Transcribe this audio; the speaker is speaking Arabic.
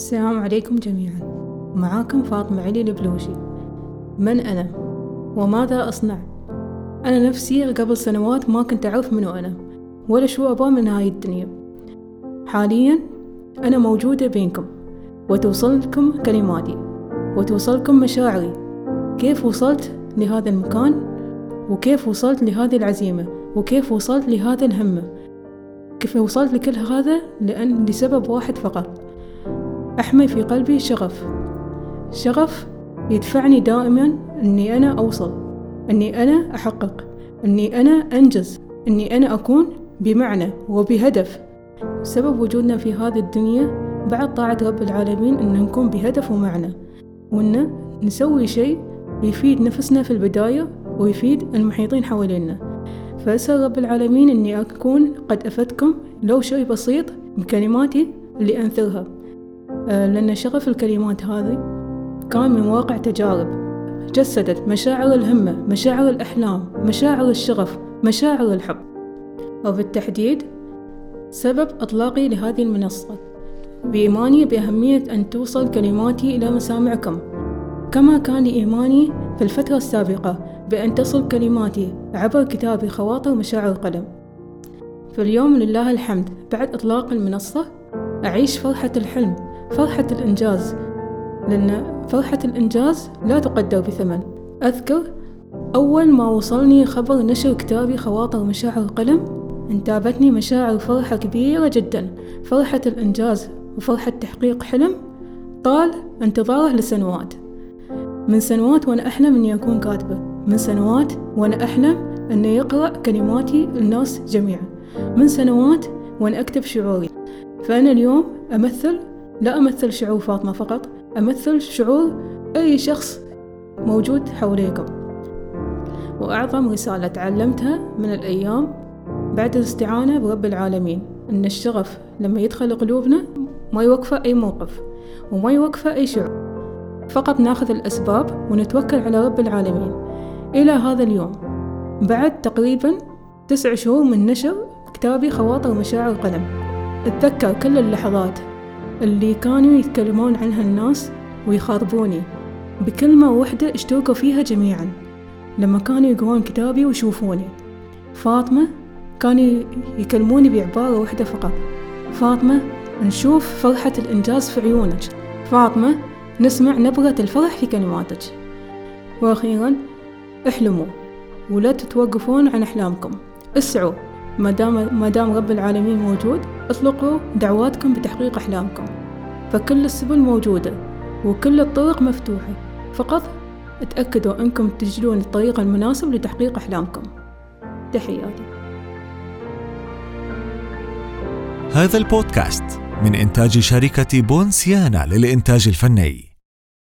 السلام عليكم جميعا. معاكم فاطمة علي البلوشي. من أنا؟ وماذا أصنع؟ أنا نفسي قبل سنوات ما كنت أعرف منو أنا ولا شو أبغى من هاي الدنيا. حاليا أنا موجودة بينكم وتوصلكم كلماتي وتوصلكم مشاعري. كيف وصلت لهذا المكان؟ وكيف وصلت لهذه العزيمة؟ وكيف وصلت لهذا الهمة؟ كيف وصلت لكل هذا؟ لأن لسبب واحد فقط. أحمي في قلبي شغف. شغف يدفعني دائما أني أنا أوصل أني أنا أحقق أني أنا أنجز أني أنا أكون بمعنى وبهدف. سبب وجودنا في هذه الدنيا بعد طاعة رب العالمين أن نكون بهدف ومعنى وأن نسوي شيء يفيد نفسنا في البداية ويفيد المحيطين حوالينا. فأسأل رب العالمين أني أكون قد أفدتكم لو شيء بسيط بكلماتي اللي أنثرها لأن شغف الكلمات هذه كان من واقع تجارب. جسدت مشاعر الهمة مشاعر الأحلام مشاعر الشغف مشاعر الحب. وبالتحديد سبب إطلاقي لهذه المنصة. بإيماني بأهمية أن توصل كلماتي إلى مسامعكم. كما كان لإيماني في الفترة السابقة بأن تصل كلماتي عبر كتابي خواطر مشاعر القلم. فاليوم لله الحمد بعد إطلاق المنصة أعيش فرحة الحلم. فرحة الإنجاز لأن فرحة الإنجاز لا تقدر بثمن. أذكر أول ما وصلني خبر نشر كتابي خواطر مشاعر القلم انتابتني مشاعر فرحة كبيرة جدا. فرحة الإنجاز وفرحة تحقيق حلم طال انتظاره لسنوات. من سنوات وأنا أحلم أني أكون كاتبة. من سنوات وأنا أحلم أن يقرأ كلماتي الناس جميعا. من سنوات وأنا أكتب شعوري. فأنا اليوم أمثل لا أمثل شعور فاطمة فقط أمثل شعور أي شخص موجود حوليكم. وأعظم رسالة تعلمتها من الأيام بعد الاستعانة برب العالمين أن الشغف لما يدخل قلوبنا ما يوقفه أي موقف وما يوقفه أي شعور. فقط ناخذ الأسباب ونتوكل على رب العالمين. إلى هذا اليوم بعد تقريبا تسع شهور من نشر كتابي خواطر مشاعر قلم أتذكر كل اللحظات اللي كانوا يتكلمون عنها الناس ويخاطبوني. بكلمة واحدة اشتركوا فيها جميعا. لما كانوا يقرون كتابي ويشوفوني. فاطمة كانوا يكلموني بعبارة واحدة فقط. فاطمة نشوف فرحة الإنجاز في عيونك. فاطمة نسمع نبرة الفرح في كلماتك. وأخيرا احلموا. ولا تتوقفون عن أحلامكم. اسعوا. ما دام ما دام رب العالمين موجود اطلقوا دعواتكم بتحقيق أحلامكم. فكل السبل موجودة وكل الطرق مفتوحة. فقط اتأكدوا أنكم تجدون الطريق المناسب لتحقيق أحلامكم. تحياتي. هذا البودكاست من إنتاج شركة بونسيانا للإنتاج الفني.